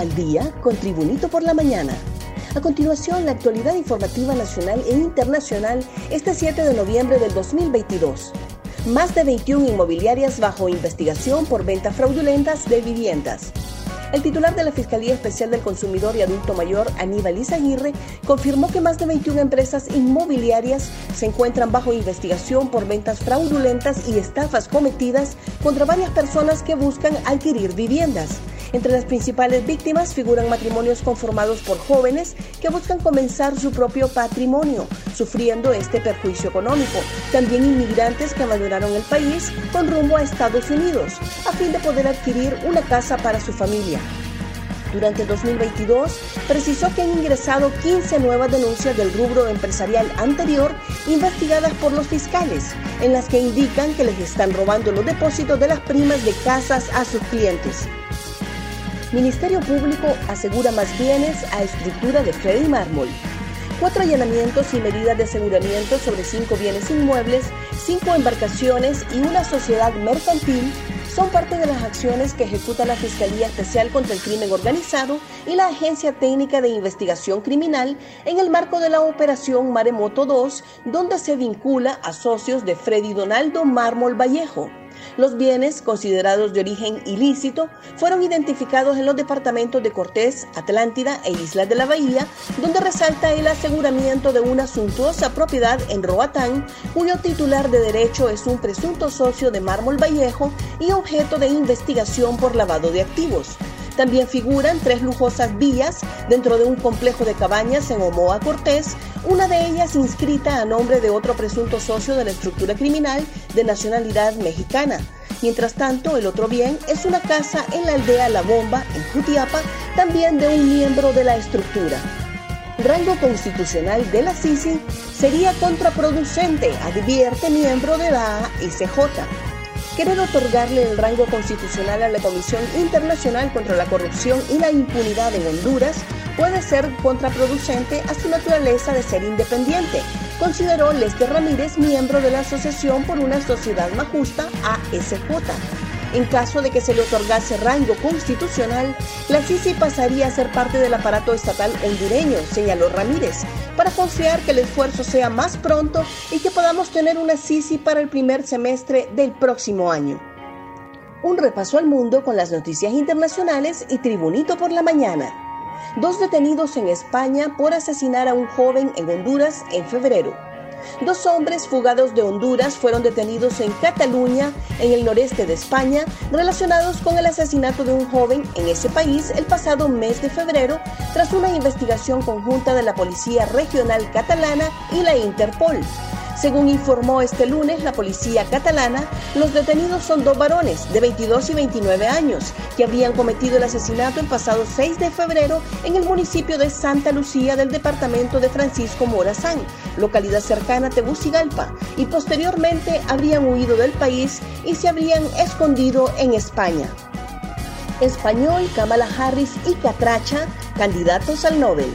al día con Tribunito por la mañana. A continuación, la actualidad informativa nacional e internacional este 7 de noviembre del 2022. Más de 21 inmobiliarias bajo investigación por ventas fraudulentas de viviendas. El titular de la Fiscalía Especial del Consumidor y Adulto Mayor, Aníbal Izaguirre, confirmó que más de 21 empresas inmobiliarias se encuentran bajo investigación por ventas fraudulentas y estafas cometidas contra varias personas que buscan adquirir viviendas. Entre las principales víctimas figuran matrimonios conformados por jóvenes que buscan comenzar su propio patrimonio, sufriendo este perjuicio económico. También inmigrantes que abandonaron el país con rumbo a Estados Unidos, a fin de poder adquirir una casa para su familia. Durante 2022, precisó que han ingresado 15 nuevas denuncias del rubro empresarial anterior investigadas por los fiscales, en las que indican que les están robando los depósitos de las primas de casas a sus clientes. Ministerio Público asegura más bienes a estructura de Freddy Mármol. Cuatro allanamientos y medidas de aseguramiento sobre cinco bienes inmuebles, cinco embarcaciones y una sociedad mercantil son parte de las acciones que ejecuta la Fiscalía Especial contra el Crimen Organizado y la Agencia Técnica de Investigación Criminal en el marco de la Operación Maremoto 2, donde se vincula a socios de Freddy Donaldo Mármol Vallejo. Los bienes, considerados de origen ilícito, fueron identificados en los departamentos de Cortés, Atlántida e Islas de la Bahía, donde resalta el aseguramiento de una suntuosa propiedad en Roatán, cuyo titular de derecho es un presunto socio de Mármol Vallejo y objeto de investigación por lavado de activos. También figuran tres lujosas vías dentro de un complejo de cabañas en Omoa Cortés, una de ellas inscrita a nombre de otro presunto socio de la estructura criminal de nacionalidad mexicana. Mientras tanto, el otro bien es una casa en la aldea La Bomba, en Jutiapa, también de un miembro de la estructura. Rango constitucional de la CICI sería contraproducente, advierte miembro de la ASJ querer otorgarle el rango constitucional a la Comisión Internacional contra la Corrupción y la Impunidad en Honduras puede ser contraproducente a su naturaleza de ser independiente, consideró Lester Ramírez, miembro de la Asociación por una Sociedad Más Justa, ASJ. En caso de que se le otorgase rango constitucional, la CICI pasaría a ser parte del aparato estatal hondureño, señaló Ramírez, para confiar que el esfuerzo sea más pronto y que podamos tener una CICI para el primer semestre del próximo año. Un repaso al mundo con las noticias internacionales y Tribunito por la mañana. Dos detenidos en España por asesinar a un joven en Honduras en febrero. Dos hombres fugados de Honduras fueron detenidos en Cataluña, en el noreste de España, relacionados con el asesinato de un joven en ese país el pasado mes de febrero, tras una investigación conjunta de la Policía Regional Catalana y la Interpol. Según informó este lunes la policía catalana, los detenidos son dos varones de 22 y 29 años que habrían cometido el asesinato el pasado 6 de febrero en el municipio de Santa Lucía del departamento de Francisco Morazán, localidad cercana a Tegucigalpa, y posteriormente habrían huido del país y se habrían escondido en España. Español, Kamala Harris y Catracha, candidatos al Nobel.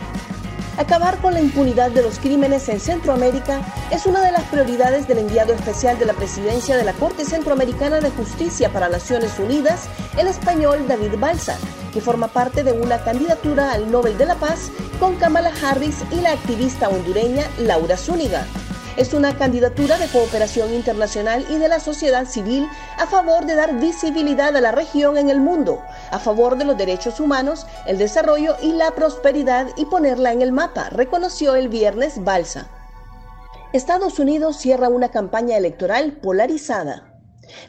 Acabar con la impunidad de los crímenes en Centroamérica es una de las prioridades del enviado especial de la presidencia de la Corte Centroamericana de Justicia para Naciones Unidas, el español David Balsa, que forma parte de una candidatura al Nobel de la Paz con Kamala Harris y la activista hondureña Laura Zúñiga. Es una candidatura de cooperación internacional y de la sociedad civil a favor de dar visibilidad a la región en el mundo, a favor de los derechos humanos, el desarrollo y la prosperidad y ponerla en el mapa, reconoció el viernes Balsa. Estados Unidos cierra una campaña electoral polarizada.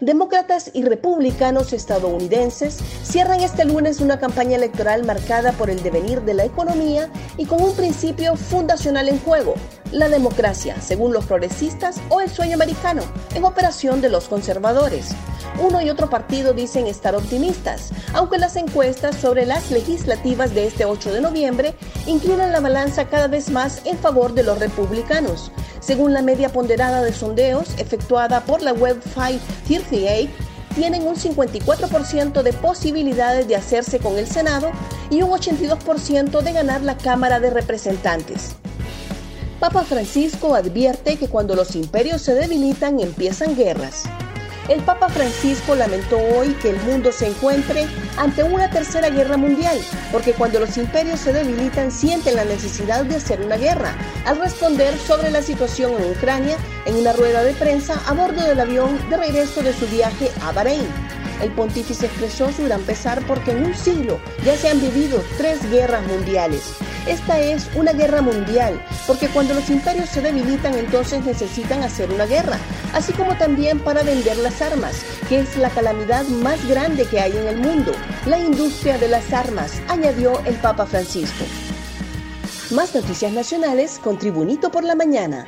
Demócratas y republicanos estadounidenses cierran este lunes una campaña electoral marcada por el devenir de la economía y con un principio fundacional en juego, la democracia, según los progresistas, o el sueño americano, en operación de los conservadores. Uno y otro partido dicen estar optimistas, aunque las encuestas sobre las legislativas de este 8 de noviembre inclinan la balanza cada vez más en favor de los republicanos. Según la media ponderada de sondeos efectuada por la web 538, tienen un 54% de posibilidades de hacerse con el Senado y un 82% de ganar la Cámara de Representantes. Papa Francisco advierte que cuando los imperios se debilitan empiezan guerras. El Papa Francisco lamentó hoy que el mundo se encuentre ante una tercera guerra mundial, porque cuando los imperios se debilitan sienten la necesidad de hacer una guerra, al responder sobre la situación en Ucrania en una rueda de prensa a bordo del avión de regreso de su viaje a Bahrein. El pontífice expresó su gran pesar porque en un siglo ya se han vivido tres guerras mundiales. Esta es una guerra mundial, porque cuando los imperios se debilitan entonces necesitan hacer una guerra, así como también para vender las armas, que es la calamidad más grande que hay en el mundo, la industria de las armas, añadió el Papa Francisco. Más noticias nacionales con Tribunito por la Mañana.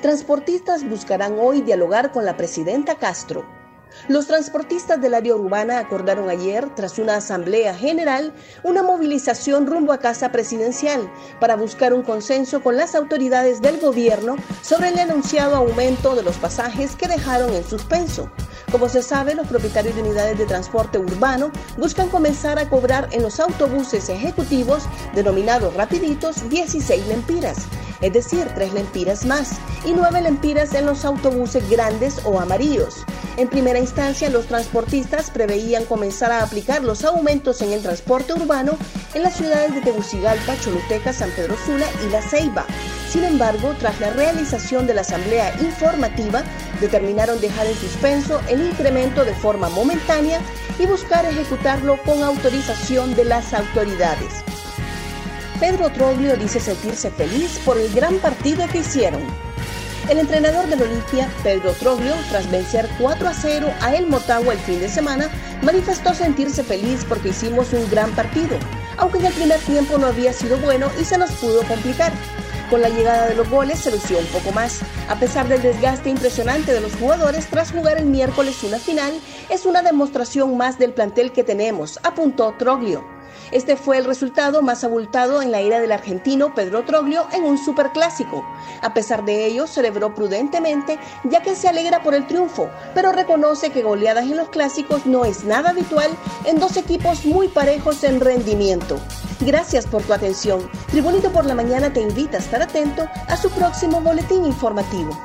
Transportistas buscarán hoy dialogar con la presidenta Castro. Los transportistas del área urbana acordaron ayer, tras una asamblea general, una movilización rumbo a Casa Presidencial para buscar un consenso con las autoridades del gobierno sobre el anunciado aumento de los pasajes que dejaron en suspenso. Como se sabe, los propietarios de unidades de transporte urbano buscan comenzar a cobrar en los autobuses ejecutivos denominados rapiditos 16 lempiras es decir, 3 lempiras más, y 9 lempiras en los autobuses grandes o amarillos. En primera instancia, los transportistas preveían comenzar a aplicar los aumentos en el transporte urbano en las ciudades de Tegucigalpa, Choluteca, San Pedro Sula y La Ceiba. Sin embargo, tras la realización de la asamblea informativa, determinaron dejar en suspenso el incremento de forma momentánea y buscar ejecutarlo con autorización de las autoridades. Pedro Troglio dice sentirse feliz por el gran partido que hicieron. El entrenador del Olimpia, Pedro Troglio, tras vencer 4 a 0 a El Motagua el fin de semana, manifestó sentirse feliz porque hicimos un gran partido, aunque en el primer tiempo no había sido bueno y se nos pudo complicar. Con la llegada de los goles se lució un poco más. A pesar del desgaste impresionante de los jugadores tras jugar el miércoles una final, es una demostración más del plantel que tenemos, apuntó Troglio. Este fue el resultado más abultado en la ira del argentino Pedro Troglio en un superclásico. A pesar de ello, celebró prudentemente ya que se alegra por el triunfo, pero reconoce que goleadas en los clásicos no es nada habitual en dos equipos muy parejos en rendimiento. Gracias por tu atención. Tribunito por la Mañana te invita a estar atento a su próximo boletín informativo.